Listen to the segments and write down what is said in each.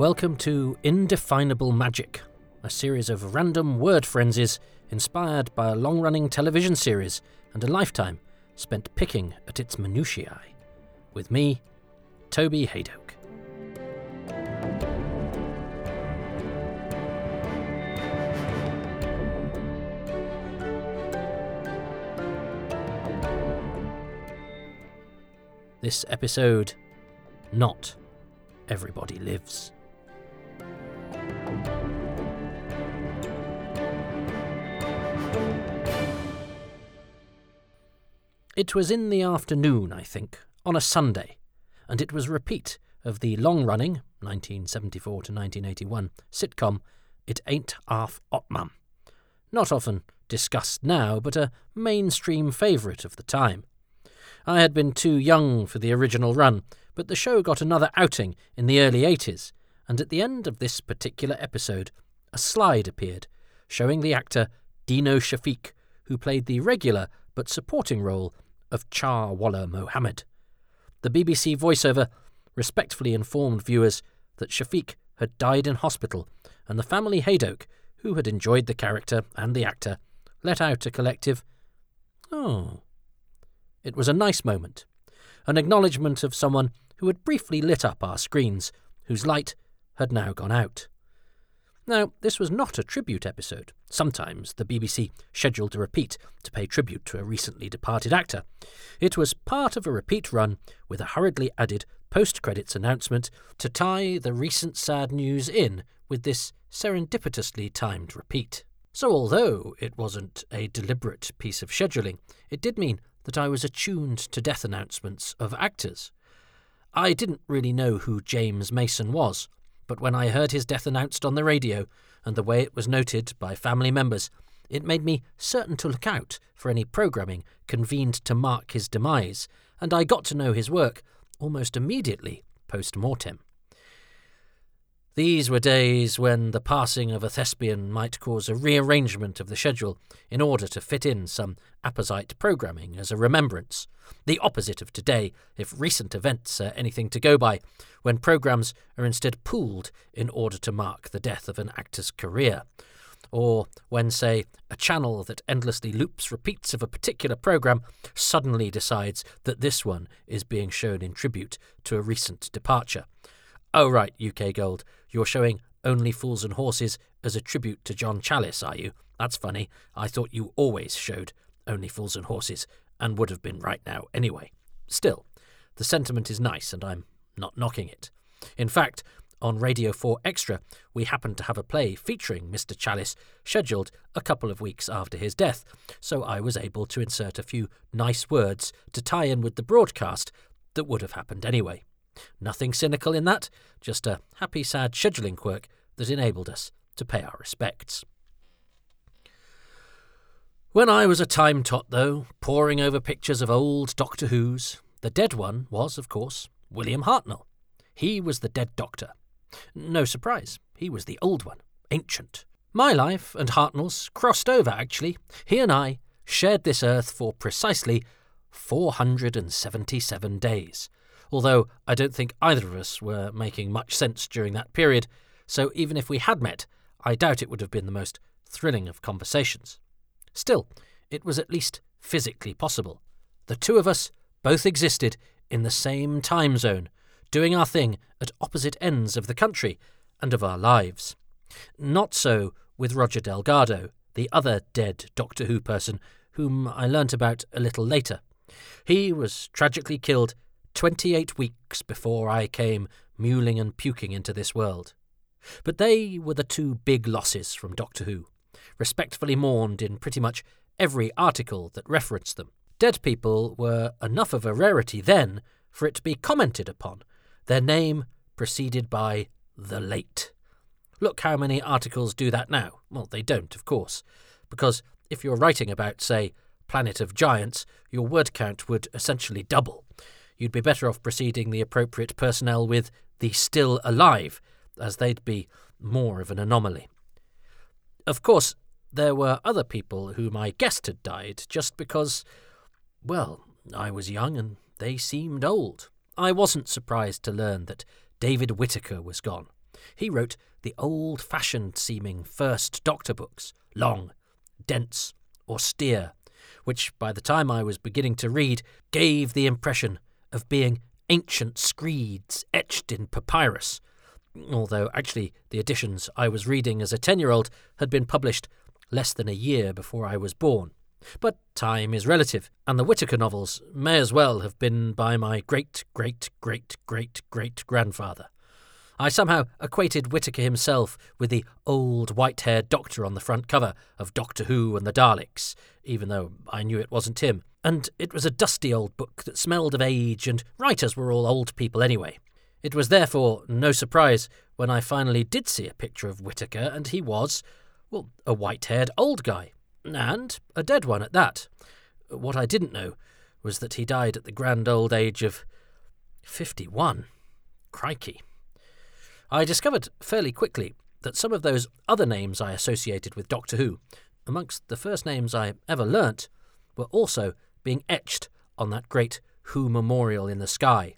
Welcome to Indefinable Magic, a series of random word frenzies inspired by a long running television series and a lifetime spent picking at its minutiae. With me, Toby Hadoke. This episode, not everybody lives. It was in the afternoon, I think, on a Sunday, and it was a repeat of the long running, 1974 to 1981, sitcom It Ain't Half Hot Mum. Not often discussed now, but a mainstream favourite of the time. I had been too young for the original run, but the show got another outing in the early 80s, and at the end of this particular episode, a slide appeared showing the actor Dino Shafeek, who played the regular but supporting role of Char Walla Mohammed. The BBC voiceover respectfully informed viewers that Shafeek had died in hospital, and the family Hadoke, who had enjoyed the character and the actor, let out a collective, Oh. It was a nice moment, an acknowledgement of someone who had briefly lit up our screens, whose light had now gone out. Now, this was not a tribute episode. Sometimes the BBC scheduled a repeat to pay tribute to a recently departed actor. It was part of a repeat run with a hurriedly added post credits announcement to tie the recent sad news in with this serendipitously timed repeat. So, although it wasn't a deliberate piece of scheduling, it did mean that I was attuned to death announcements of actors. I didn't really know who James Mason was, but when I heard his death announced on the radio and the way it was noted by family members, it made me certain to look out for any programming convened to mark his demise, and I got to know his work almost immediately post mortem. These were days when the passing of a thespian might cause a rearrangement of the schedule in order to fit in some apposite programming as a remembrance. The opposite of today, if recent events are anything to go by, when programs are instead pooled in order to mark the death of an actor's career. Or when, say, a channel that endlessly loops repeats of a particular program suddenly decides that this one is being shown in tribute to a recent departure. Oh, right, UK Gold, you're showing Only Fools and Horses as a tribute to John Challis, are you? That's funny. I thought you always showed Only Fools and Horses, and would have been right now anyway. Still, the sentiment is nice, and I'm not knocking it. In fact, on Radio 4 Extra, we happened to have a play featuring Mr. Challis scheduled a couple of weeks after his death, so I was able to insert a few nice words to tie in with the broadcast that would have happened anyway. Nothing cynical in that, just a happy, sad scheduling quirk that enabled us to pay our respects. When I was a time tot, though, poring over pictures of old Doctor Who's, the dead one was, of course, William Hartnell. He was the dead doctor. No surprise, he was the old one, ancient. My life and Hartnell's crossed over, actually. He and I shared this earth for precisely 477 days, although I don't think either of us were making much sense during that period, so even if we had met, I doubt it would have been the most thrilling of conversations. Still, it was at least physically possible. The two of us both existed in the same time zone, doing our thing at opposite ends of the country and of our lives. Not so with Roger Delgado, the other dead Doctor Who person whom I learnt about a little later. He was tragically killed 28 weeks before I came mewling and puking into this world. But they were the two big losses from Doctor Who, respectfully mourned in pretty much every article that referenced them. Dead people were enough of a rarity then for it to be commented upon, their name preceded by the late. Look how many articles do that now. Well, they don't, of course, because if you're writing about, say, Planet of Giants, your word count would essentially double you'd be better off preceding the appropriate personnel with the still alive, as they'd be more of an anomaly. Of course, there were other people whom I guessed had died just because, well, I was young and they seemed old. I wasn't surprised to learn that David Whitaker was gone. He wrote the old fashioned seeming first Doctor books, long, dense, austere, which by the time I was beginning to read gave the impression of being ancient screeds etched in papyrus, although actually the editions I was reading as a ten year old had been published less than a year before I was born. But time is relative, and the Whitaker novels may as well have been by my great great great great great grandfather. I somehow equated Whitaker himself with the old white haired doctor on the front cover of Doctor Who and the Daleks, even though I knew it wasn't him. And it was a dusty old book that smelled of age, and writers were all old people anyway. It was therefore no surprise when I finally did see a picture of Whitaker, and he was, well, a white haired old guy. And a dead one at that. What I didn't know was that he died at the grand old age of fifty one. Crikey. I discovered fairly quickly that some of those other names I associated with Doctor Who, amongst the first names I ever learnt, were also being etched on that great Who memorial in the sky.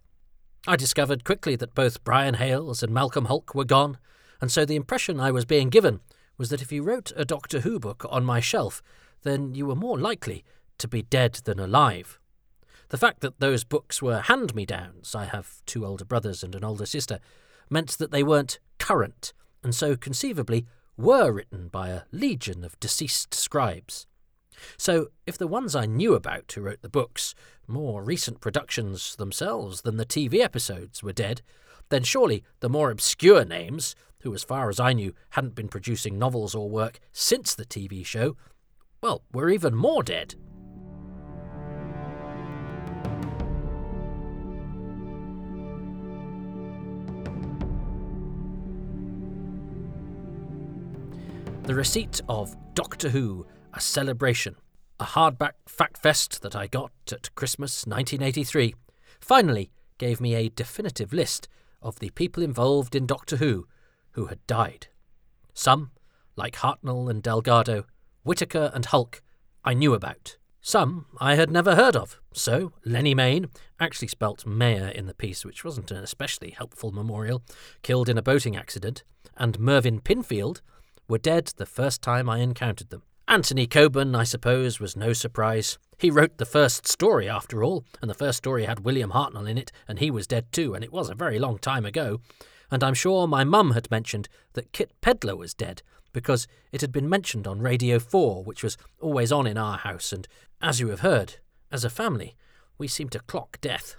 I discovered quickly that both Brian Hayles and Malcolm Hulke were gone, and so the impression I was being given was that if you wrote a Doctor Who book on my shelf, then you were more likely to be dead than alive. The fact that those books were hand me downs I have two older brothers and an older sister meant that they weren't current, and so conceivably were written by a legion of deceased scribes. So, if the ones I knew about who wrote the books, more recent productions themselves than the TV episodes, were dead, then surely the more obscure names, who, as far as I knew, hadn't been producing novels or work since the TV show, well, were even more dead. The receipt of Doctor Who, A Celebration, a hardback fact fest that I got at Christmas 1983, finally gave me a definitive list of the people involved in Doctor Who who had died. Some, like Hartnell and Delgado, Whitaker and Hulke, I knew about. Some I had never heard of, so Lennie Mayne, actually spelt Mayer in the piece, which wasn't an especially helpful memorial, killed in a boating accident, and Mervyn Pinfield, were dead the first time I encountered them. Anthony Coburn, I suppose, was no surprise. He wrote the first story, after all, and the first story had William Hartnell in it, and he was dead too, and it was a very long time ago. And I'm sure my mum had mentioned that Kit Pedler was dead, because it had been mentioned on Radio 4, which was always on in our house, and as you have heard, as a family, we seem to clock death.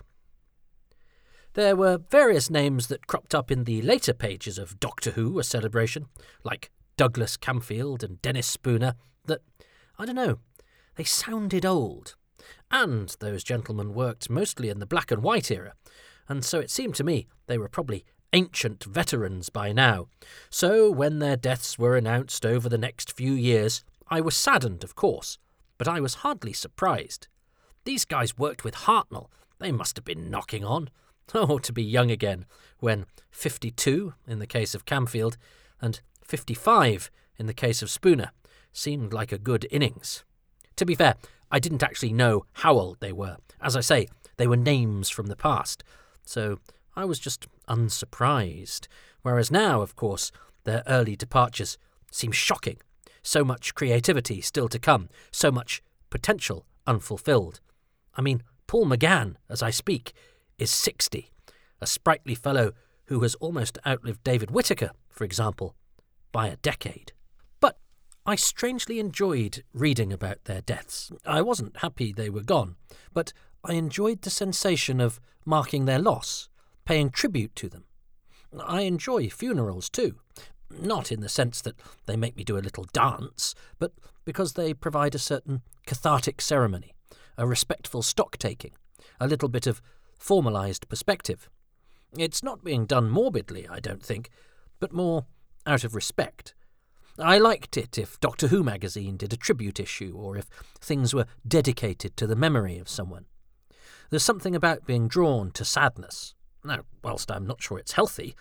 There were various names that cropped up in the later pages of Doctor Who, a celebration, like Douglas Camfield and Dennis Spooner that, I don't know, they sounded old. And those gentlemen worked mostly in the black and white era, and so it seemed to me they were probably ancient veterans by now. So when their deaths were announced over the next few years, I was saddened, of course, but I was hardly surprised. These guys worked with Hartnell. They must have been knocking on. Oh, to be young again, when 52, in the case of Camfield, and 55 in the case of Spooner seemed like a good innings. To be fair, I didn't actually know how old they were. As I say, they were names from the past, so I was just unsurprised. Whereas now, of course, their early departures seem shocking. So much creativity still to come, so much potential unfulfilled. I mean, Paul McGann, as I speak, is 60, a sprightly fellow who has almost outlived David Whitaker, for example by a decade. But I strangely enjoyed reading about their deaths. I wasn't happy they were gone, but I enjoyed the sensation of marking their loss, paying tribute to them. I enjoy funerals too, not in the sense that they make me do a little dance, but because they provide a certain cathartic ceremony, a respectful stock taking, a little bit of formalised perspective. It's not being done morbidly, I don't think, but more out of respect. I liked it if Doctor Who magazine did a tribute issue, or if things were dedicated to the memory of someone. There's something about being drawn to sadness. Now, whilst I'm not sure it's healthy,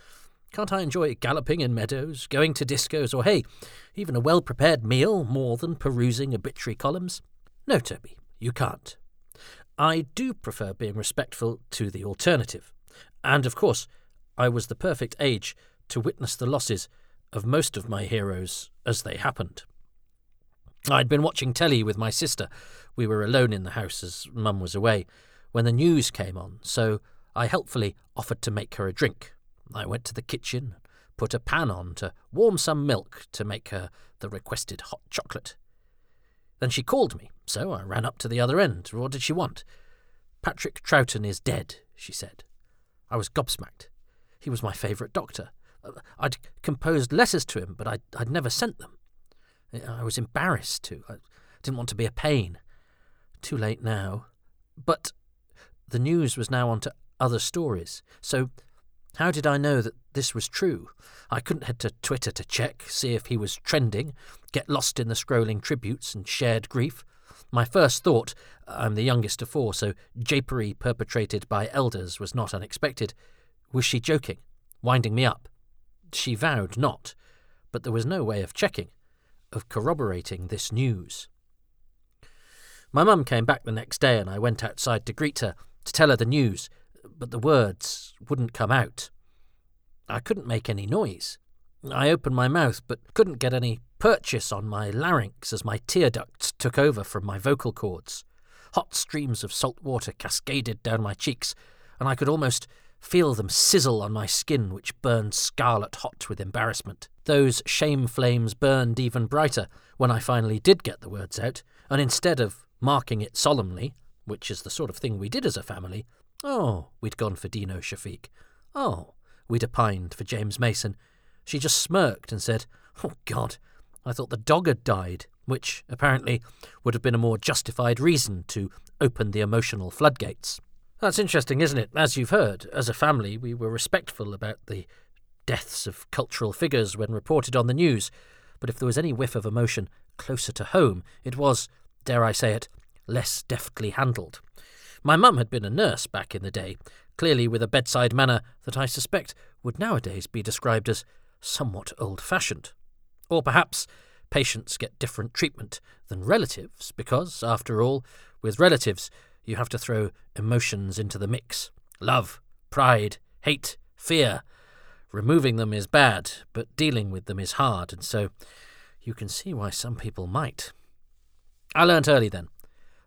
can't I enjoy galloping in meadows, going to discos, or hey, even a well prepared meal more than perusing obituary columns? No, Toby, you can't. I do prefer being respectful to the alternative. And of course, I was the perfect age to witness the losses of most of my heroes as they happened. I'd been watching telly with my sister. We were alone in the house as Mum was away when the news came on, so I helpfully offered to make her a drink. I went to the kitchen, put a pan on to warm some milk to make her the requested hot chocolate. Then she called me, so I ran up to the other end. What did she want? Patrick Troughton is dead, she said. I was gobsmacked. He was my favourite doctor. I'd composed letters to him, but I'd, I'd never sent them. I was embarrassed to. I didn't want to be a pain. Too late now. But the news was now on to other stories. So how did I know that this was true? I couldn't head to Twitter to check, see if he was trending, get lost in the scrolling tributes and shared grief. My first thought, I'm the youngest of four, so japery perpetrated by elders was not unexpected. Was she joking? Winding me up? She vowed not, but there was no way of checking, of corroborating this news. My mum came back the next day, and I went outside to greet her, to tell her the news, but the words wouldn't come out. I couldn't make any noise. I opened my mouth, but couldn't get any purchase on my larynx as my tear ducts took over from my vocal cords. Hot streams of salt water cascaded down my cheeks, and I could almost feel them sizzle on my skin, which burned scarlet hot with embarrassment. Those shame flames burned even brighter when I finally did get the words out, and instead of marking it solemnly, which is the sort of thing we did as a family, oh, we'd gone for Dino Shafeek. Oh, we'd opined for James Mason. She just smirked and said, Oh, God, I thought the dog had died, which apparently would have been a more justified reason to open the emotional floodgates. That's interesting, isn't it? As you've heard, as a family, we were respectful about the deaths of cultural figures when reported on the news, but if there was any whiff of emotion closer to home, it was, dare I say it, less deftly handled. My mum had been a nurse back in the day, clearly with a bedside manner that I suspect would nowadays be described as somewhat old fashioned. Or perhaps patients get different treatment than relatives, because, after all, with relatives, you have to throw emotions into the mix love, pride, hate, fear. Removing them is bad, but dealing with them is hard, and so you can see why some people might. I learnt early then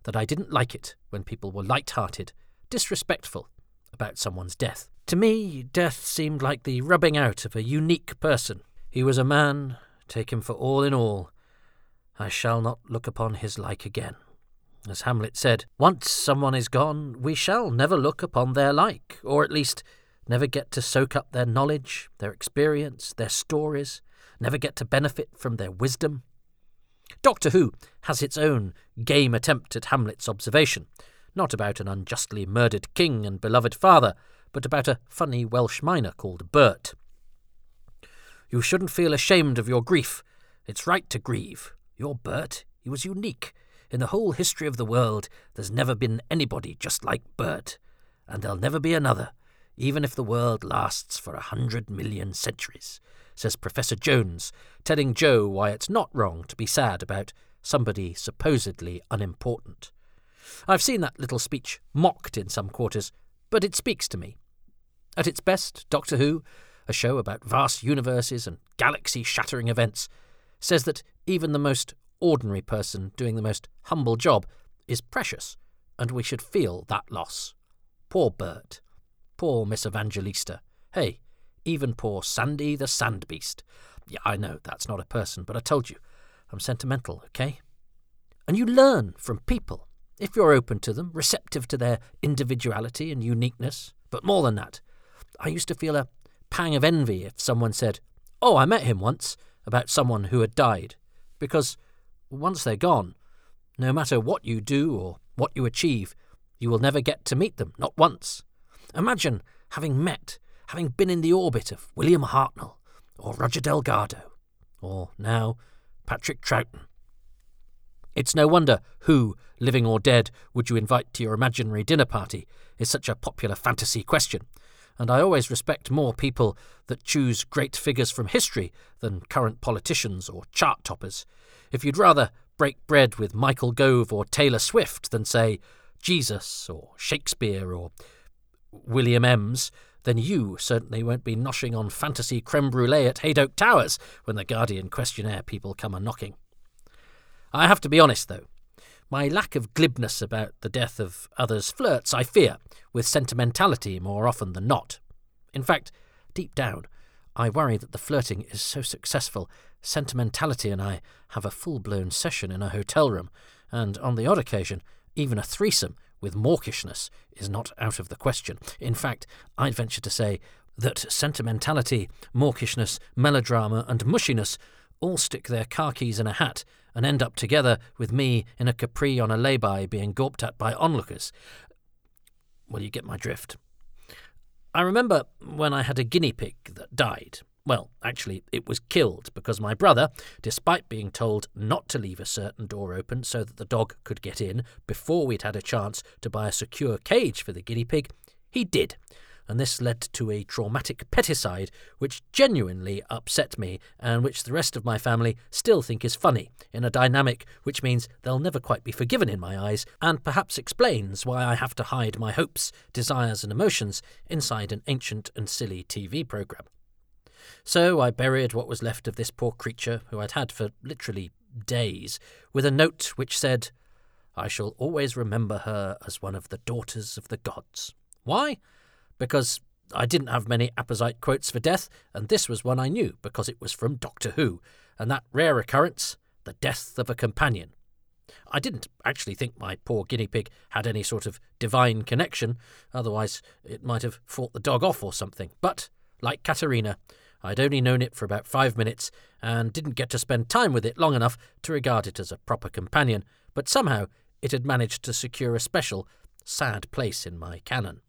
that I didn't like it when people were light hearted, disrespectful about someone's death. To me, death seemed like the rubbing out of a unique person. He was a man, take him for all in all. I shall not look upon his like again. As Hamlet said, once someone is gone, we shall never look upon their like, or at least never get to soak up their knowledge, their experience, their stories, never get to benefit from their wisdom. Doctor Who has its own game attempt at Hamlet's observation, not about an unjustly murdered king and beloved father, but about a funny Welsh miner called Bert. You shouldn't feel ashamed of your grief. It's right to grieve. You're Bert. He was unique. In the whole history of the world, there's never been anybody just like Bert, and there'll never be another, even if the world lasts for a hundred million centuries, says Professor Jones, telling Jo why it's not wrong to be sad about somebody supposedly unimportant. I've seen that little speech mocked in some quarters, but it speaks to me. At its best, Doctor Who, a show about vast universes and galaxy shattering events, says that even the most ordinary person doing the most humble job is precious, and we should feel that loss. Poor Bert. Poor Miss Evangelista. Hey, even poor Sandy the Sand Beast. Yeah, I know that's not a person, but I told you, I'm sentimental, okay? And you learn from people, if you're open to them, receptive to their individuality and uniqueness. But more than that, I used to feel a pang of envy if someone said, Oh, I met him once, about someone who had died, because once they're gone, no matter what you do or what you achieve, you will never get to meet them, not once. Imagine having met, having been in the orbit of William Hartnell, or Roger Delgado, or now Patrick Troughton. It's no wonder who, living or dead, would you invite to your imaginary dinner party is such a popular fantasy question, and I always respect more people that choose great figures from history than current politicians or chart toppers. If you'd rather break bread with Michael Gove or Taylor Swift than, say, Jesus or Shakespeare or William Emms, then you certainly won't be noshing on fantasy creme brulee at Hadoke Towers when the Guardian questionnaire people come a knocking. I have to be honest, though. My lack of glibness about the death of others flirts, I fear, with sentimentality more often than not. In fact, deep down, I worry that the flirting is so successful, sentimentality and I have a full blown session in a hotel room, and on the odd occasion, even a threesome with mawkishness is not out of the question. In fact, I'd venture to say that sentimentality, mawkishness, melodrama, and mushiness all stick their car keys in a hat and end up together with me in a capri on a lay-by being gawped at by onlookers. Well, you get my drift. I remember when I had a guinea pig that died. Well, actually, it was killed because my brother, despite being told not to leave a certain door open so that the dog could get in before we'd had a chance to buy a secure cage for the guinea pig, he did. And this led to a traumatic peticide which genuinely upset me and which the rest of my family still think is funny, in a dynamic which means they'll never quite be forgiven in my eyes, and perhaps explains why I have to hide my hopes, desires, and emotions inside an ancient and silly TV programme. So I buried what was left of this poor creature, who I'd had for literally days, with a note which said, I shall always remember her as one of the daughters of the gods. Why? Because I didn't have many apposite quotes for death, and this was one I knew because it was from Doctor Who, and that rare occurrence, the death of a companion. I didn't actually think my poor guinea pig had any sort of divine connection, otherwise it might have fought the dog off or something. But, like Katerina, I'd only known it for about five minutes and didn't get to spend time with it long enough to regard it as a proper companion, but somehow it had managed to secure a special, sad place in my canon.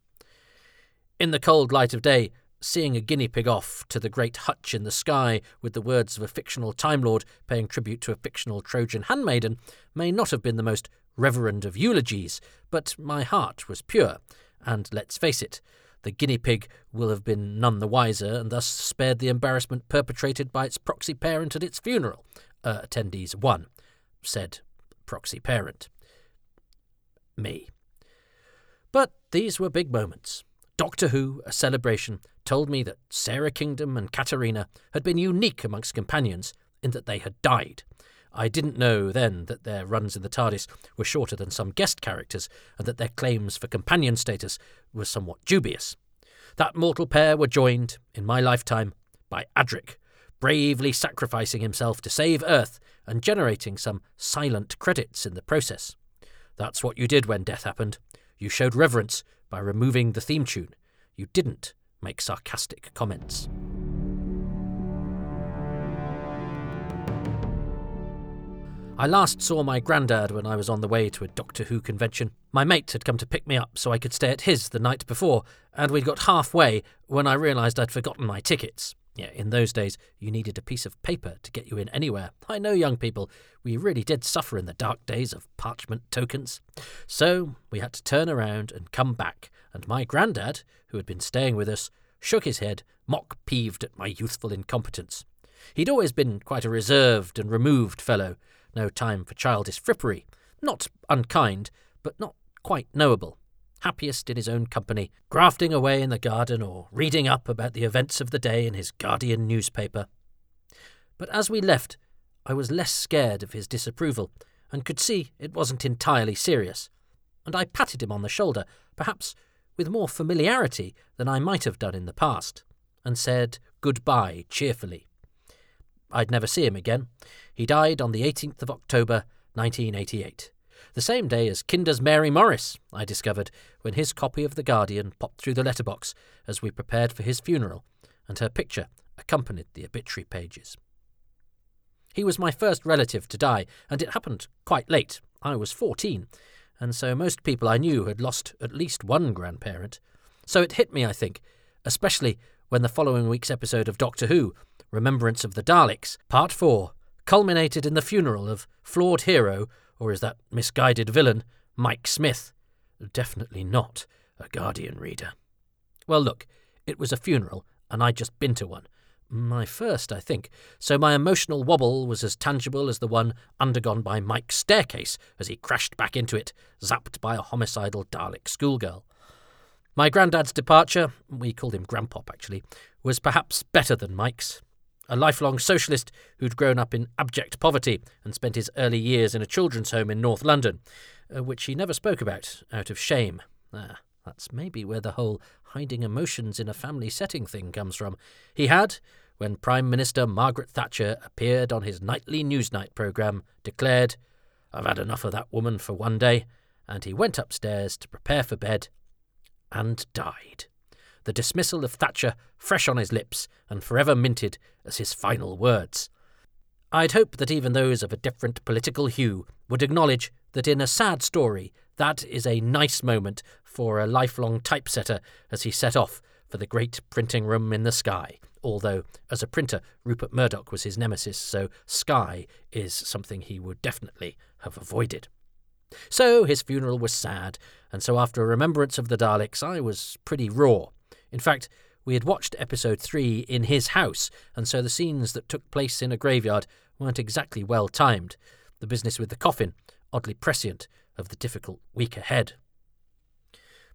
In the cold light of day, seeing a guinea pig off to the great hutch in the sky with the words of a fictional Time Lord paying tribute to a fictional Trojan handmaiden may not have been the most reverend of eulogies, but my heart was pure, and let's face it, the guinea pig will have been none the wiser and thus spared the embarrassment perpetrated by its proxy parent at its funeral. Uh, attendees 1, said proxy parent. Me. But these were big moments. Doctor Who, a celebration, told me that Sara Kingdom and Katerina had been unique amongst companions in that they had died. I didn't know then that their runs in the TARDIS were shorter than some guest characters, and that their claims for companion status were somewhat dubious. That mortal pair were joined, in my lifetime, by Adric, bravely sacrificing himself to save Earth and generating some silent credits in the process. That's what you did when death happened. You showed reverence by removing the theme tune. You didn't make sarcastic comments. I last saw my grandad when I was on the way to a Doctor Who convention. My mate had come to pick me up so I could stay at his the night before, and we'd got halfway when I realised I'd forgotten my tickets. Yeah, in those days, you needed a piece of paper to get you in anywhere. I know, young people, we really did suffer in the dark days of parchment tokens. So we had to turn around and come back, and my grandad, who had been staying with us, shook his head, mock peeved at my youthful incompetence. He'd always been quite a reserved and removed fellow, no time for childish frippery, not unkind, but not quite knowable, happiest in his own company, grafting away in the garden or reading up about the events of the day in his Guardian newspaper. But as we left, I was less scared of his disapproval, and could see it wasn't entirely serious, and I patted him on the shoulder, perhaps with more familiarity than I might have done in the past, and said goodbye cheerfully. I'd never see him again. He died on the 18th of October, 1988. The same day as Kinda's Mary Morris, I discovered, when his copy of The Guardian popped through the letterbox as we prepared for his funeral, and her picture accompanied the obituary pages. He was my first relative to die, and it happened quite late. I was 14, and so most people I knew had lost at least one grandparent. So it hit me, I think, especially when the following week's episode of Doctor Who Remembrance of the Daleks, Part 4, culminated in the funeral of flawed hero, or is that misguided villain, Mike Smith. Definitely not a Guardian reader. Well, look, it was a funeral, and I'd just been to one. My first, I think, so my emotional wobble was as tangible as the one undergone by Mike's staircase as he crashed back into it, zapped by a homicidal Dalek schoolgirl. My granddad's departure, we called him Grandpop actually, was perhaps better than Mike's. A lifelong socialist who'd grown up in abject poverty and spent his early years in a children's home in North London, uh, which he never spoke about out of shame. Ah, that's maybe where the whole hiding emotions in a family setting thing comes from. He had, when Prime Minister Margaret Thatcher appeared on his nightly Newsnight programme, declared, I've had enough of that woman for one day, and he went upstairs to prepare for bed and died. The dismissal of Thatcher fresh on his lips and forever minted as his final words. I'd hope that even those of a different political hue would acknowledge that in a sad story, that is a nice moment for a lifelong typesetter as he set off for the great printing room in the sky. Although, as a printer, Rupert Murdoch was his nemesis, so sky is something he would definitely have avoided. So his funeral was sad, and so after a remembrance of the Daleks, I was pretty raw. In fact, we had watched episode 3 in his house, and so the scenes that took place in a graveyard weren't exactly well timed. The business with the coffin, oddly prescient of the difficult week ahead.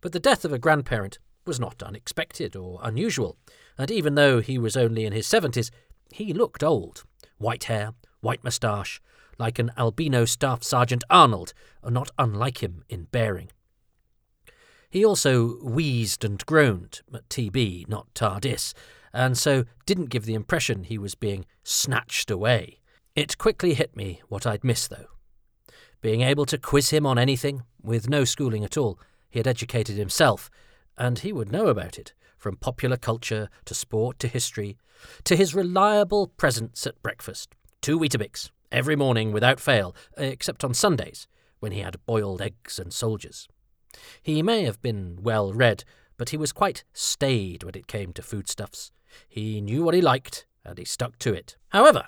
But the death of a grandparent was not unexpected or unusual, and even though he was only in his seventies, he looked old. White hair, white moustache, like an albino Staff Sergeant Arnold, not unlike him in bearing. He also wheezed and groaned, TB, not TARDIS, and so didn't give the impression he was being snatched away. It quickly hit me what I'd missed, though. Being able to quiz him on anything, with no schooling at all, he had educated himself, and he would know about it, from popular culture to sport to history, to his reliable presence at breakfast. Two Weetabix, every morning without fail, except on Sundays, when he had boiled eggs and soldiers. He may have been well read, but he was quite staid when it came to foodstuffs. He knew what he liked, and he stuck to it. However,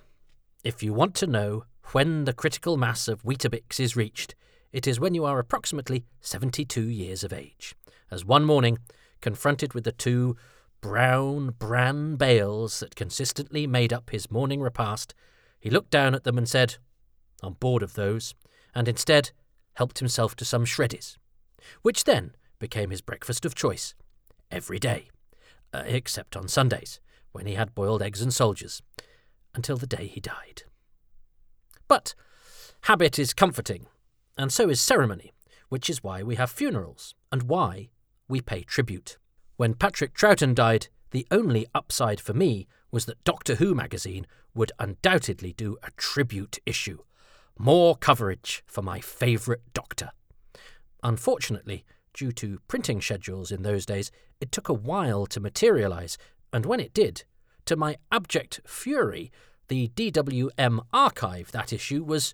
if you want to know when the critical mass of Weetabix is reached, it is when you are approximately 72 years of age, as one morning, confronted with the two brown bran bales that consistently made up his morning repast, he looked down at them and said, I'm bored of those, and instead helped himself to some shreddies, which then became his breakfast of choice every day, uh, except on Sundays, when he had boiled eggs and soldiers, until the day he died. But habit is comforting, and so is ceremony, which is why we have funerals and why we pay tribute. When Patrick Troughton died, the only upside for me was that Doctor Who magazine would undoubtedly do a tribute issue. More coverage for my favourite Doctor. Unfortunately, due to printing schedules in those days, it took a while to materialise, and when it did, to my abject fury, the DWM archive that issue was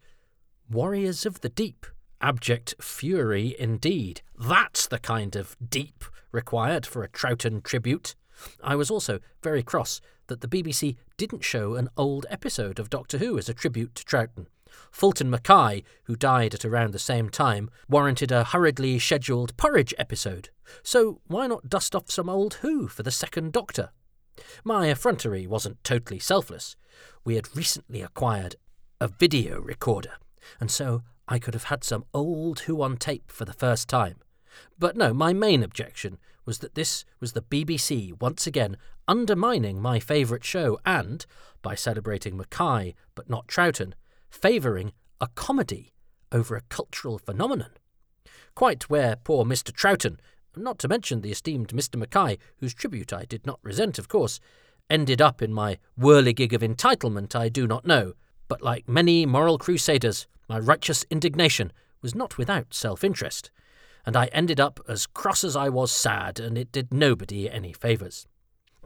Warriors of the Deep. Abject fury indeed. That's the kind of deep required for a Troughton tribute. I was also very cross that the BBC didn't show an old episode of Doctor Who as a tribute to Troughton. Fulton Mackay, who died at around the same time, warranted a hurriedly scheduled porridge episode. So why not dust off some old Who for the second Doctor? My effrontery wasn't totally selfless. We had recently acquired a video recorder, and so I could have had some old Who on tape for the first time. But no, my main objection was that this was the BBC once again undermining my favourite show and, by celebrating Mackay but not Troughton, favouring a comedy over a cultural phenomenon. Quite where poor Mr. Troughton not to mention the esteemed Mr. Mackay, whose tribute I did not resent, of course, ended up in my whirligig of entitlement I do not know, but like many moral crusaders, my righteous indignation was not without self interest, and I ended up as cross as I was sad, and it did nobody any favours.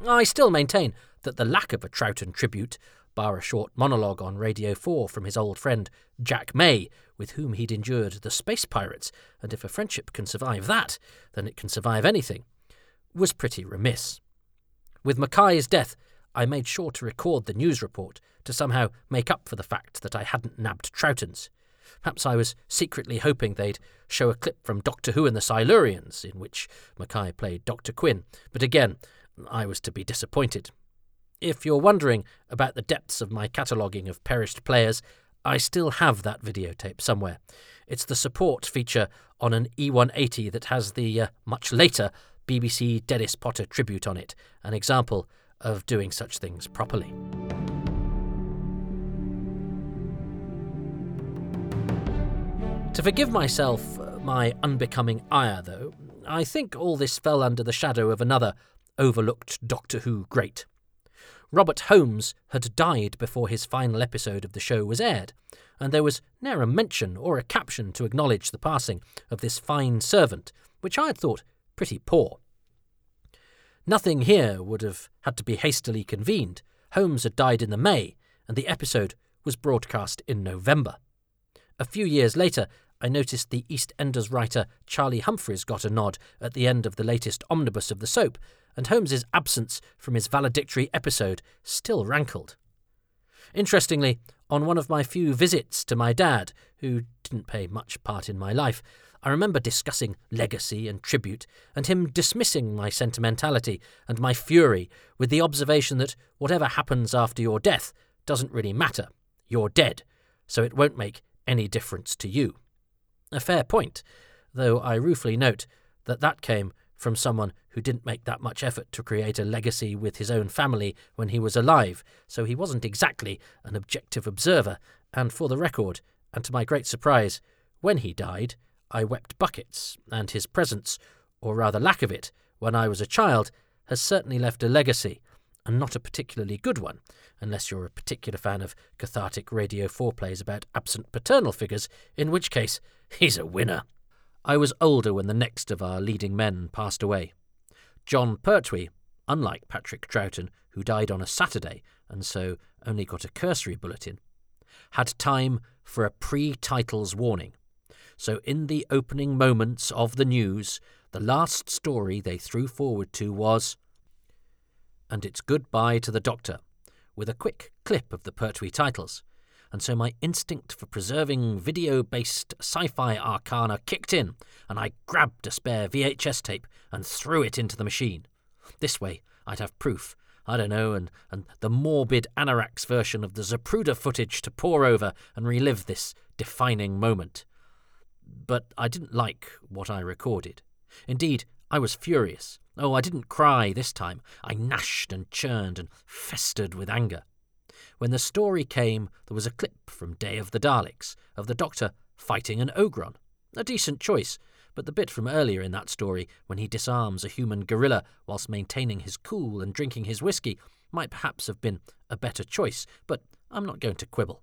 I still maintain that the lack of a Troughton tribute bar a short monologue on Radio 4 from his old friend Jack May, with whom he'd endured the space pirates, and if a friendship can survive that, then it can survive anything, was pretty remiss. With Mackay's death, I made sure to record the news report to somehow make up for the fact that I hadn't nabbed Troughton's. Perhaps I was secretly hoping they'd show a clip from Doctor Who and the Silurians, in which Mackay played Dr. Quinn, but again, I was to be disappointed. If you're wondering about the depths of my cataloguing of perished players, I still have that videotape somewhere. It's the support feature on an E180 that has the uh, much later BBC Dennis Potter tribute on it, an example of doing such things properly. To forgive myself uh, my unbecoming ire, though, I think all this fell under the shadow of another overlooked Doctor Who great. Robert Holmes had died before his final episode of the show was aired, and there was ne'er a mention or a caption to acknowledge the passing of this fine servant, which I had thought pretty poor. Nothing here would have had to be hastily convened. Holmes had died in the May, and the episode was broadcast in November. A few years later, I noticed the EastEnders writer Charlie Humphreys got a nod at the end of the latest omnibus of the soap, and Holmes's absence from his valedictory episode still rankled. Interestingly, on one of my few visits to my dad, who didn't play much part in my life, I remember discussing legacy and tribute, and him dismissing my sentimentality and my fury with the observation that whatever happens after your death doesn't really matter. You're dead, so it won't make any difference to you. A fair point, though I ruefully note that that came from someone who didn't make that much effort to create a legacy with his own family when he was alive, so he wasn't exactly an objective observer, and for the record, and to my great surprise, when he died, I wept buckets, and his presence, or rather lack of it, when I was a child, has certainly left a legacy, and not a particularly good one, unless you're a particular fan of cathartic radio foreplays about absent paternal figures, in which case he's a winner. I was older when the next of our leading men passed away. Jon Pertwee, unlike Patrick Troughton, who died on a Saturday and so only got a cursory bulletin, had time for a pre titles warning. So, in the opening moments of the news, the last story they threw forward to was and it's goodbye to the Doctor, with a quick clip of the Pertwee titles. And so my instinct for preserving video based sci fi arcana kicked in, and I grabbed a spare VHS tape and threw it into the machine. This way, I'd have proof, I don't know, and, and the morbid Anoraks version of the Zapruder footage to pore over and relive this defining moment. But I didn't like what I recorded. Indeed, I was furious. Oh, I didn't cry this time. I gnashed and churned and festered with anger. When the story came, there was a clip from Day of the Daleks of the Doctor fighting an Ogron. A decent choice, but the bit from earlier in that story, when he disarms a human guerrilla whilst maintaining his cool and drinking his whisky, might perhaps have been a better choice, but I'm not going to quibble.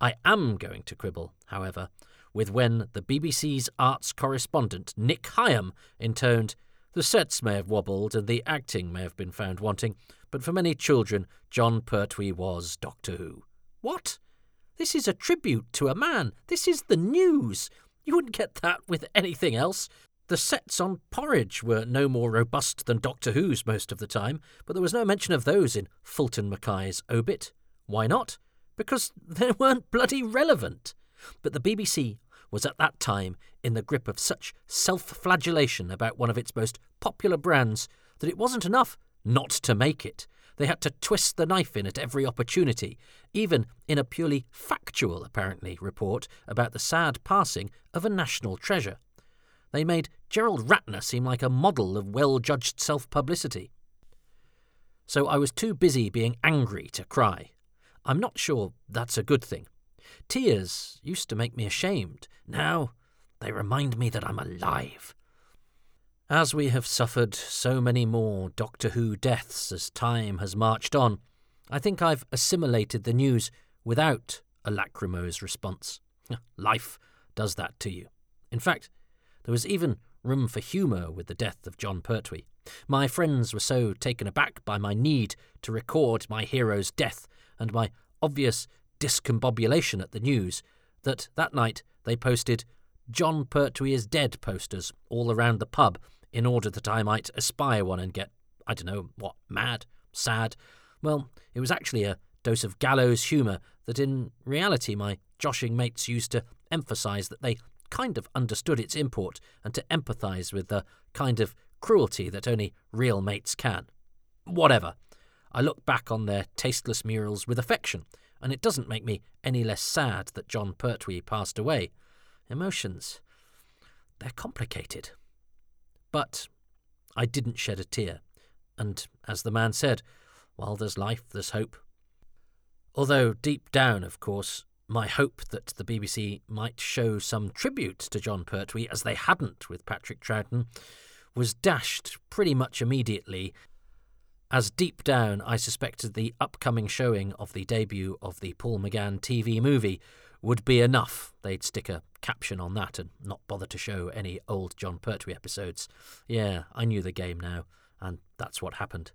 I am going to quibble, however, with when the BBC's arts correspondent Nick Higham intoned, the sets may have wobbled and the acting may have been found wanting, but for many children, Jon Pertwee was Doctor Who. What? This is a tribute to a man. This is the news. You wouldn't get that with anything else. The sets on Porridge were no more robust than Doctor Who's most of the time, but there was no mention of those in Fulton Mackay's obit. Why not? Because they weren't bloody relevant. But the BBC was at that time in the grip of such self flagellation about one of its most popular brands that it wasn't enough not to make it. They had to twist the knife in at every opportunity, even in a purely factual, apparently, report about the sad passing of a national treasure. They made Gerald Ratner seem like a model of well judged self publicity. So I was too busy being angry to cry. I'm not sure that's a good thing. Tears used to make me ashamed. Now they remind me that I'm alive. As we have suffered so many more Doctor Who deaths as time has marched on, I think I've assimilated the news without a lachrymose response. Life does that to you. In fact, there was even room for humour with the death of Jon Pertwee. My friends were so taken aback by my need to record my hero's death and my obvious discombobulation at the news that that night they posted Jon Pertwee is dead posters all around the pub in order that I might espy one and get, I don't know, what, mad, sad. Well, it was actually a dose of gallows humour that in reality my joshing mates used to emphasise that they kind of understood its import and to empathise with the kind of cruelty that only real mates can. Whatever. I look back on their tasteless murals with affection and it doesn't make me any less sad that Jon Pertwee passed away. Emotions, they're complicated. But I didn't shed a tear. And as the man said, while there's life, there's hope. Although deep down, of course, my hope that the BBC might show some tribute to Jon Pertwee, as they hadn't with Patrick Troughton, was dashed pretty much immediately, as deep down I suspected the upcoming showing of the debut of the Paul McGann TV movie would be enough. They'd stick a caption on that and not bother to show any old Jon Pertwee episodes. Yeah, I knew the game now, and that's what happened.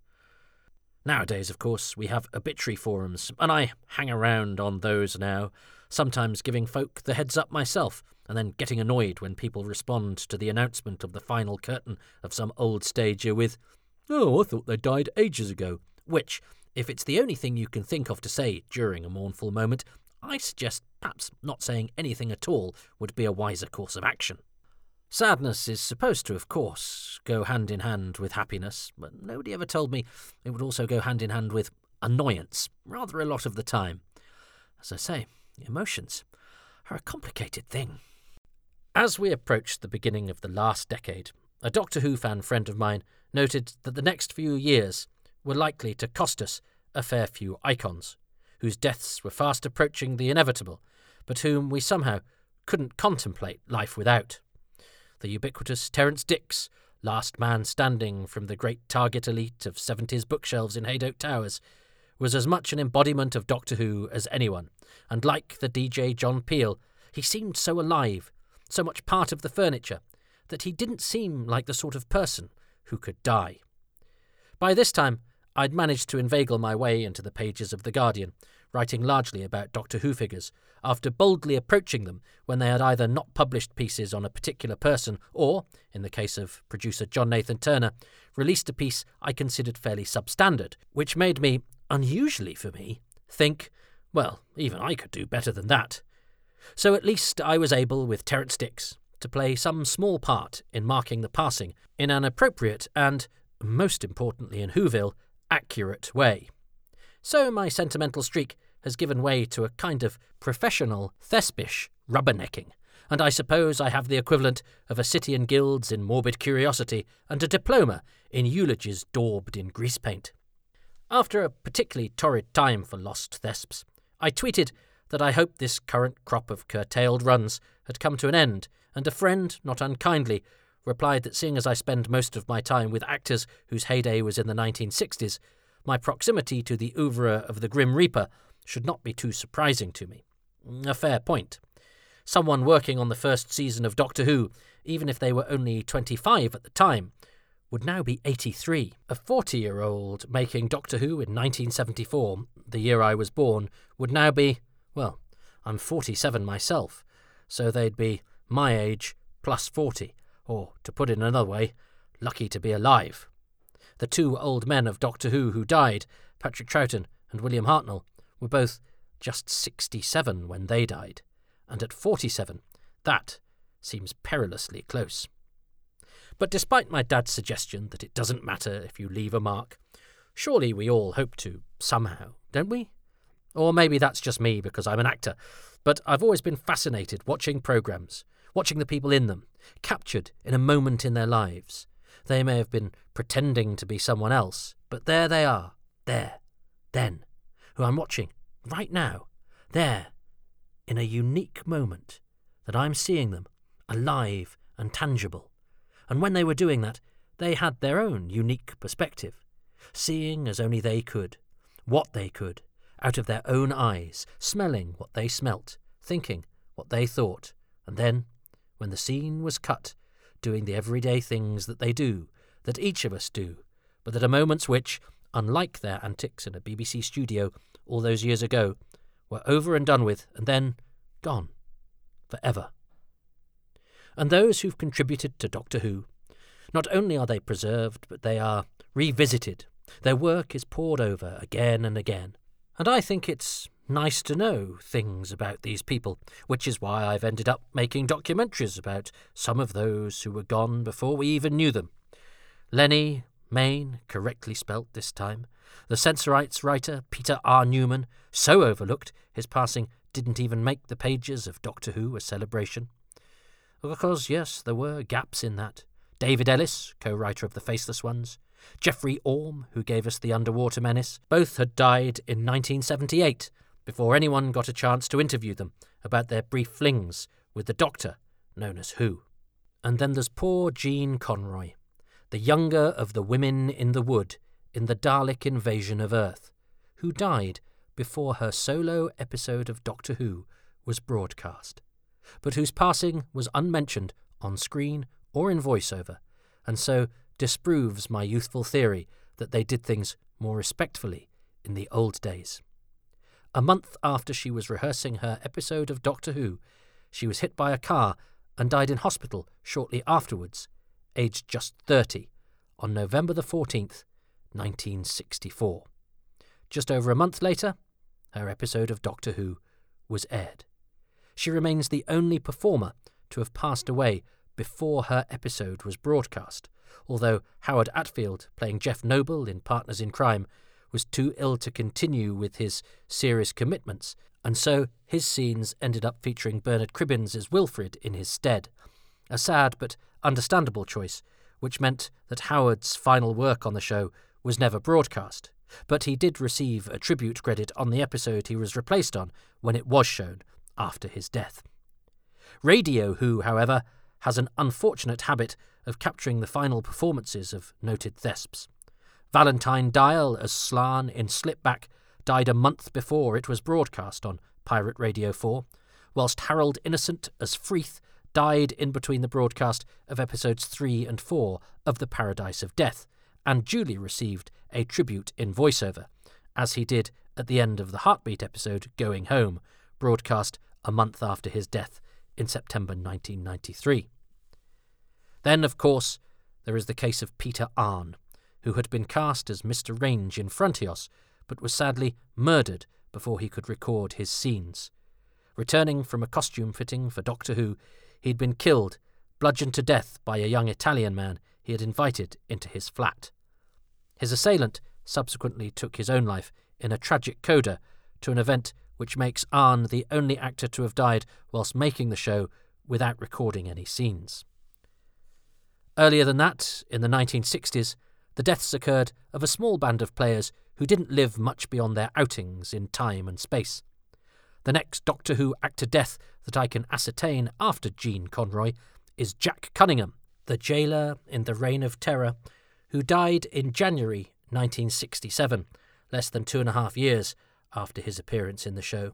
Nowadays, of course, we have obituary forums, and I hang around on those now, sometimes giving folk the heads up myself, and then getting annoyed when people respond to the announcement of the final curtain of some old stager with, Oh, I thought they died ages ago, which, if it's the only thing you can think of to say during a mournful moment, I suggest perhaps not saying anything at all would be a wiser course of action. Sadness is supposed to, of course, go hand in hand with happiness, but nobody ever told me it would also go hand in hand with annoyance, rather a lot of the time. As I say, emotions are a complicated thing. As we approached the beginning of the last decade, a Doctor Who fan friend of mine noted that the next few years were likely to cost us a fair few icons, whose deaths were fast approaching the inevitable, but whom we somehow couldn't contemplate life without the ubiquitous Terrance Dicks, last man standing from the great target elite of 70s bookshelves in Hadoke Towers, was as much an embodiment of Doctor Who as anyone, and like the DJ John Peel, he seemed so alive, so much part of the furniture, that he didn't seem like the sort of person who could die. By this time, I'd managed to inveigle my way into the pages of The Guardian, writing largely about Doctor Who figures, after boldly approaching them when they had either not published pieces on a particular person or, in the case of producer John Nathan Turner, released a piece I considered fairly substandard, which made me, unusually for me, think, well, even I could do better than that. So at least I was able, with Terrance Dicks, to play some small part in marking the passing in an appropriate and, most importantly in Whoville, accurate way. So my sentimental streak has given way to a kind of professional thespish rubbernecking, and I suppose I have the equivalent of a city and guilds in morbid curiosity and a diploma in eulogies daubed in grease paint. After a particularly torrid time for lost thesps, I tweeted that I hoped this current crop of curtailed runs had come to an end, and a friend, not unkindly, replied that seeing as I spend most of my time with actors whose heyday was in the 1960s, my proximity to the oeuvre of the Grim Reaper should not be too surprising to me. A fair point. Someone working on the first season of Doctor Who, even if they were only 25 at the time, would now be 83. A 40 year old making Doctor Who in 1974, the year I was born, would now be, well, I'm 47 myself, so they'd be my age plus 40, or, to put it another way, lucky to be alive. The two old men of Doctor Who who died, Patrick Troughton and William Hartnell, were both just 67 when they died, and at 47, that seems perilously close. But despite my dad's suggestion that it doesn't matter if you leave a mark, surely we all hope to, somehow, don't we? Or maybe that's just me because I'm an actor, but I've always been fascinated watching programmes, watching the people in them, captured in a moment in their lives. They may have been pretending to be someone else, but there they are, there, then, who I'm watching right now, there, in a unique moment, that I'm seeing them alive and tangible. And when they were doing that, they had their own unique perspective, seeing as only they could, what they could, out of their own eyes, smelling what they smelt, thinking what they thought, and then, when the scene was cut, doing the everyday things that they do, that each of us do, but that are moments which, unlike their antics in a BBC studio all those years ago, were over and done with, and then gone. Forever. And those who've contributed to Doctor Who, not only are they preserved, but they are revisited. Their work is pored over again and again. And I think it's nice to know things about these people, which is why I've ended up making documentaries about some of those who were gone before we even knew them. Lennie, Mayne, correctly spelt this time. The Sensorites writer, Peter R. Newman, so overlooked his passing didn't even make the pages of Doctor Who a celebration. Because, yes, there were gaps in that. David Ellis, co writer of The Faceless Ones, Geoffrey Orme, who gave us The Underwater Menace, both had died in 1978 before anyone got a chance to interview them about their brief flings with the Doctor, known as Who. And then there's poor Jean Conroy, the younger of the women in the wood in the Dalek invasion of Earth, who died before her solo episode of Doctor Who was broadcast, but whose passing was unmentioned on screen or in voiceover, and so disproves my youthful theory that they did things more respectfully in the old days. A month after she was rehearsing her episode of Doctor Who, she was hit by a car and died in hospital shortly afterwards, aged just 30, on November the 14th, 1964. Just over a month later, her episode of Doctor Who was aired. She remains the only performer to have passed away before her episode was broadcast, although Howard Attfield, playing Geoff Noble in Partners in Crime, was too ill to continue with his serious commitments, and so his scenes ended up featuring Bernard Cribbins as Wilfred in his stead. A sad but understandable choice, which meant that Howard's final work on the show was never broadcast, but he did receive a tribute credit on the episode he was replaced on when it was shown after his death. Radio Who, however, has an unfortunate habit of capturing the final performances of noted thesps. Valentine Dyall as Slarn in Slipback died a month before it was broadcast on Pirate Radio 4, whilst Harold Innocent as Freeth died in between the broadcast of episodes 3 and 4 of The Paradise of Death, and duly received a tribute in voiceover, as he did at the end of the Heartbeat episode Going Home, broadcast a month after his death in September 1993. Then, of course, there is the case of Peter Arne, who had been cast as Mr. Range in Frontios, but was sadly murdered before he could record his scenes. Returning from a costume fitting for Doctor Who, he had been killed, bludgeoned to death by a young Italian man he had invited into his flat. His assailant subsequently took his own life in a tragic coda to an event which makes Arne the only actor to have died whilst making the show without recording any scenes. Earlier than that, in the 1960s, the deaths occurred of a small band of players who didn't live much beyond their outings in time and space. The next Doctor Who actor death that I can ascertain after Jean Conroy is Jack Cunningham, the jailer in the Reign of Terror, who died in January 1967, less than two and a half years after his appearance in the show.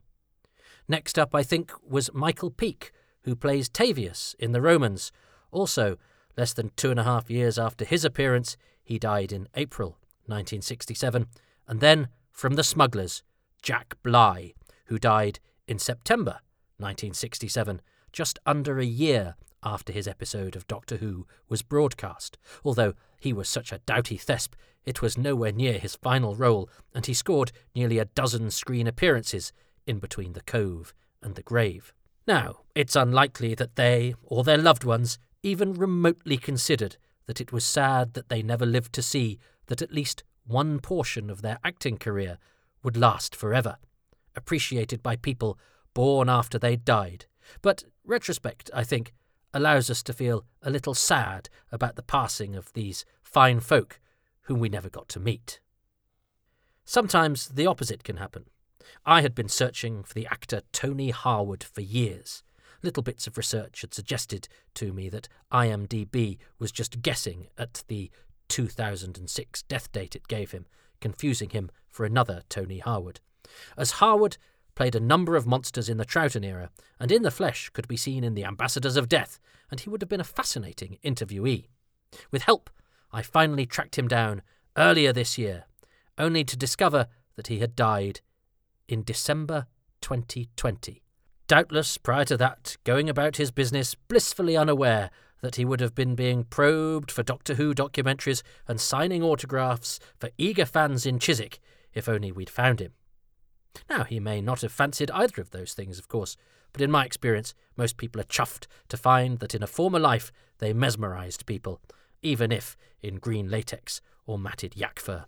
Next up, I think, was Michael Peake, who plays Tavius in The Romans, also Less than two and a half years after his appearance, he died in April 1967. And then, from the smugglers, Jack Bligh, who died in September 1967, just under a year after his episode of Doctor Who was broadcast. Although he was such a doughty thesp, it was nowhere near his final role, and he scored nearly a dozen screen appearances in between the cove and the grave. Now, it's unlikely that they, or their loved ones, even remotely considered that it was sad that they never lived to see that at least one portion of their acting career would last forever, appreciated by people born after they'd died. But retrospect, I think, allows us to feel a little sad about the passing of these fine folk whom we never got to meet. Sometimes the opposite can happen. I had been searching for the actor Tony Harwood for years, little bits of research had suggested to me that IMDb was just guessing at the 2006 death date it gave him, confusing him for another Tony Harwood. As Harwood played a number of monsters in the Troughton era, and in the flesh could be seen in The Ambassadors of Death, and he would have been a fascinating interviewee. With help, I finally tracked him down earlier this year, only to discover that he had died in December 2020 doubtless prior to that going about his business blissfully unaware that he would have been being probed for Doctor Who documentaries and signing autographs for eager fans in Chiswick, if only we'd found him. Now, he may not have fancied either of those things, of course, but in my experience, most people are chuffed to find that in a former life they mesmerised people, even if in green latex or matted yak fur.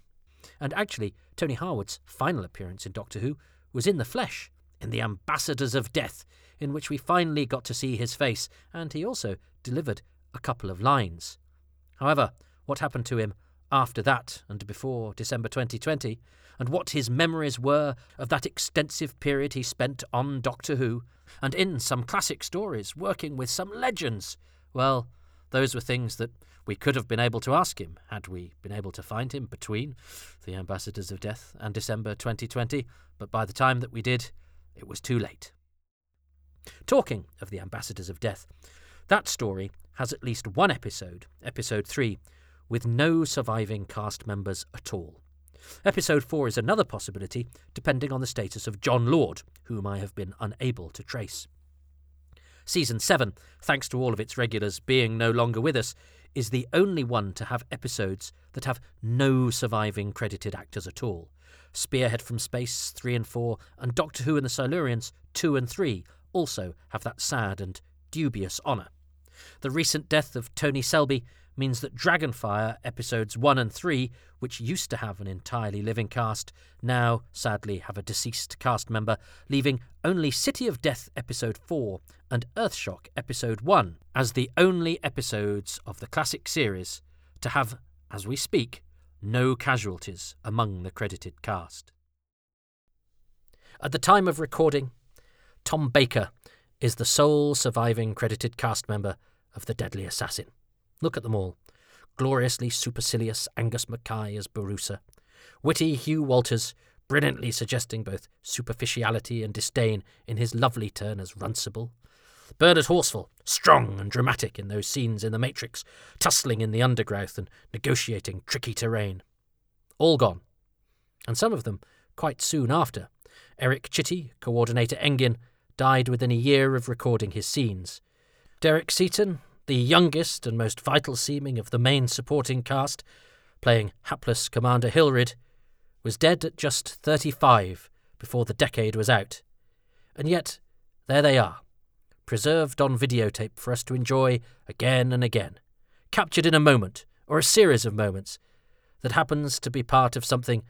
And actually, Tony Harwood's final appearance in Doctor Who was in the flesh, in The Ambassadors of Death, in which we finally got to see his face, and he also delivered a couple of lines. However, what happened to him after that and before December 2020, and what his memories were of that extensive period he spent on Doctor Who, and in some classic stories, working with some legends, well, those were things that we could have been able to ask him had we been able to find him between the Ambassadors of Death and December 2020, but by the time that we did, it was too late. Talking of the Ambassadors of Death, that story has at least one episode, episode 3, with no surviving cast members at all. Episode 4 is another possibility, depending on the status of John Lord, whom I have been unable to trace. Season 7, thanks to all of its regulars being no longer with us, is the only one to have episodes that have no surviving credited actors at all. Spearhead from Space 3 and 4, and Doctor Who and the Silurians 2 and 3 also have that sad and dubious honour. The recent death of Tony Selby means that Dragonfire episodes 1 and 3, which used to have an entirely living cast, now sadly have a deceased cast member, leaving only City of Death episode 4 and Earthshock episode 1 as the only episodes of the classic series to have, as we speak, no casualties among the credited cast. At the time of recording, Tom Baker is the sole surviving credited cast member of The Deadly Assassin. Look at them all. Gloriously supercilious Angus Mackay as Borusa, witty Hugh Walters, brilliantly suggesting both superficiality and disdain in his lovely turn as Runcible. Bernard Horsfall, strong and dramatic in those scenes in The Matrix, tussling in the undergrowth and negotiating tricky terrain. All gone. And some of them quite soon after. Eric Chitty, coordinator Engin, died within a year of recording his scenes. Derek Seaton, the youngest and most vital seeming of the main supporting cast, playing hapless Commander Hilred, was dead at just 35 before the decade was out. And yet, there they are, preserved on videotape for us to enjoy again and again, captured in a moment, or a series of moments, that happens to be part of something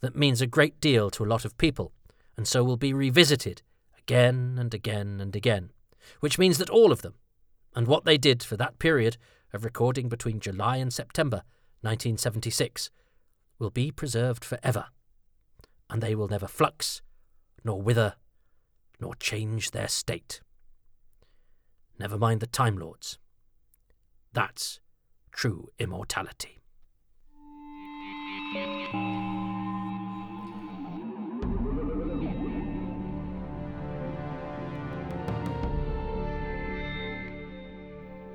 that means a great deal to a lot of people, and so will be revisited again and again and again, which means that all of them, and what they did for that period of recording between July and September 1976 will be preserved forever, and they will never flux, nor wither, nor change their state. Never mind the Time Lords. That's true immortality.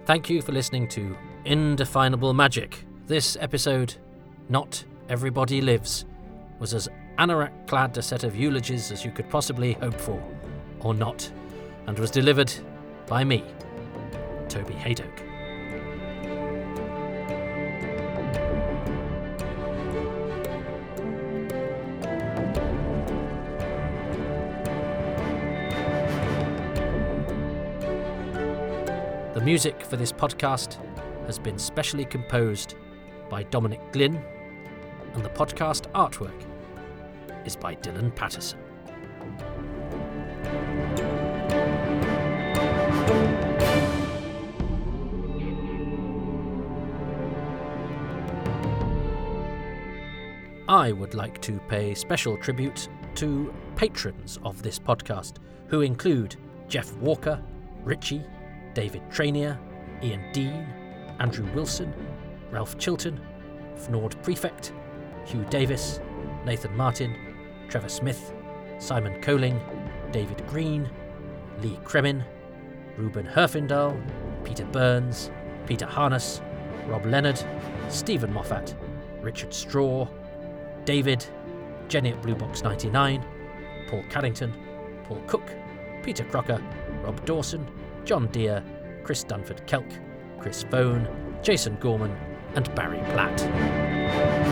Thank you for listening to Indefinable Magic. This episode, Not Everybody Lives, was as anorak clad a set of eulogies as you could possibly hope for, or not, and was delivered by me, Toby Hadoke. Music for this podcast has been specially composed by Dominic Glynn, and the podcast artwork is by Dylan Patterson. I would like to pay special tribute to patrons of this podcast, who include Jeff Walker, Richie, David Trainier, Ian Dean, Andrew Wilson, Ralph Chilton, Fnord Prefect, Hugh Davis, Nathan Martin, Trevor Smith, Simon Coling, David Green, Lee Kremin, Ruben Herfindahl, Peter Burns, Peter Harness, Rob Leonard, Stephen Moffat, Richard Straw, David, Jenny at Blue Box 99, Paul Carrington, Paul Cook, Peter Crocker, Rob Dawson, John Deere, Chris Dunford Kelk, Chris Phone, Jason Gorman, and Barry Platt.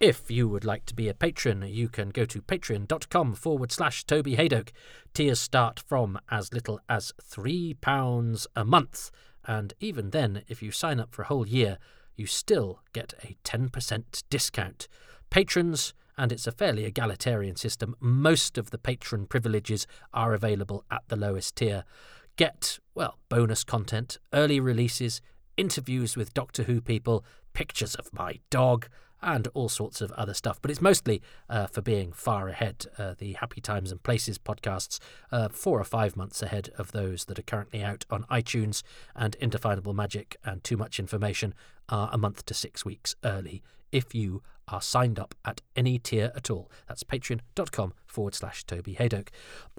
If you would like to be a patron, you can go to patreon.com forward slash Toby Hadoke. Tiers start from as little as £3 a month, and even then, if you sign up for a whole year, you still get a 10% discount. Patrons and it's a fairly egalitarian system. Most of the patron privileges are available at the lowest tier. get, well, bonus content, early releases, interviews with Doctor Who people, pictures of my dog, and all sorts of other stuff. But it's mostly uh, for being far ahead. Uh, the Happy Times and Places podcasts, uh, four or five months ahead of those that are currently out on iTunes, and Indefinable Magic and Too Much Information are a month to six weeks early if you are signed up at any tier at all. That's patreon.com forward slash Toby Hadoke.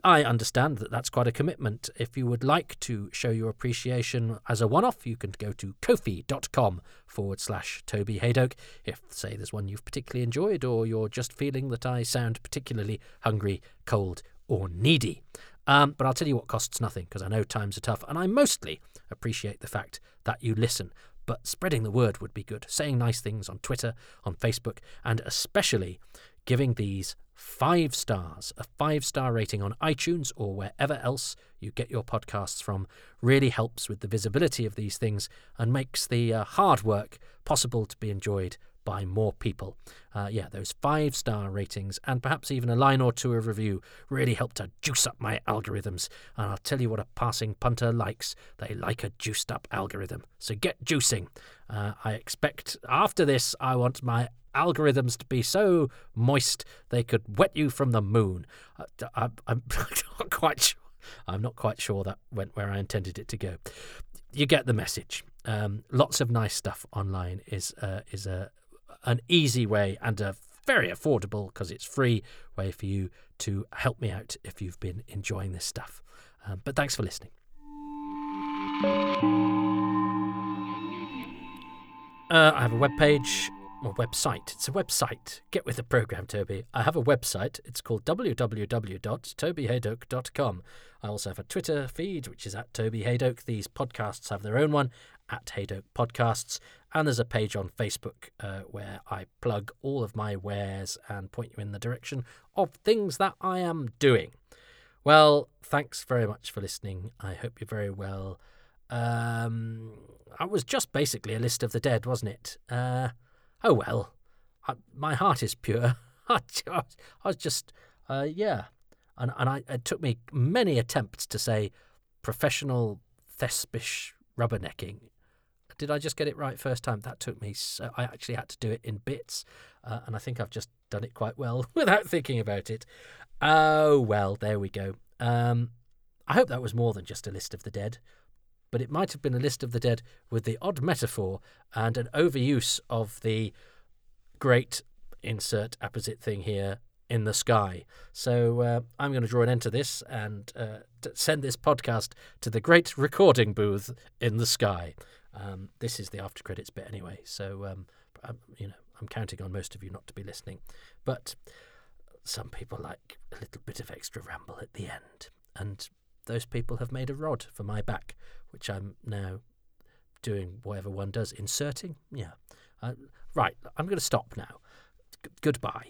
I understand that that's quite a commitment. If you would like to show your appreciation as a one off, you can go to kofi.com forward slash Toby Hadoke. If, say, there's one you've particularly enjoyed, or you're just feeling that I sound particularly hungry, cold, or needy. Um, but I'll tell you what costs nothing because I know times are tough, and I mostly appreciate the fact that you listen but spreading the word would be good. Saying nice things on Twitter, on Facebook, and especially giving these five stars, a five star rating on iTunes or wherever else you get your podcasts from, really helps with the visibility of these things and makes the uh, hard work possible to be enjoyed by more people. Uh, yeah, those five star ratings and perhaps even a line or two of review really help to juice up my algorithms. And I'll tell you what a passing punter likes. They like a juiced up algorithm. So get juicing. Uh, I expect after this, I want my algorithms to be so moist they could wet you from the moon. Uh, I, I'm not quite sure. I'm not quite sure that went where I intended it to go. You get the message. Um, lots of nice stuff online is uh, is a an easy way and a very affordable because it's free way for you to help me out if you've been enjoying this stuff. Um, but thanks for listening. Uh, I have a web page or website. It's a website. Get with the program, Toby. I have a website. It's called www.tobyhadoke.com. I also have a Twitter feed, which is at Toby Hadoke. These podcasts have their own one at Hadoke Podcasts. And there's a page on Facebook uh, where I plug all of my wares and point you in the direction of things that I am doing. Well, thanks very much for listening. I hope you're very well. Um, I was just basically a list of the dead, wasn't it? Uh, oh well, I, my heart is pure. I, was just, uh, yeah. And, and I, it took me many attempts to say professional thespish rubbernecking did I just get it right first time? That took me. So I actually had to do it in bits, uh, and I think I've just done it quite well without thinking about it. Oh well, there we go. Um, I hope that was more than just a list of the dead, but it might have been a list of the dead with the odd metaphor and an overuse of the great insert apposite thing here in the sky. So uh, I'm going to draw an end to this and uh, send this podcast to the great recording booth in the sky. Um, this is the after credits bit anyway, so um, I'm, you know I'm counting on most of you not to be listening, but some people like a little bit of extra ramble at the end, and those people have made a rod for my back, which I'm now doing whatever one does, inserting. Yeah, uh, right. I'm going to stop now. G- goodbye.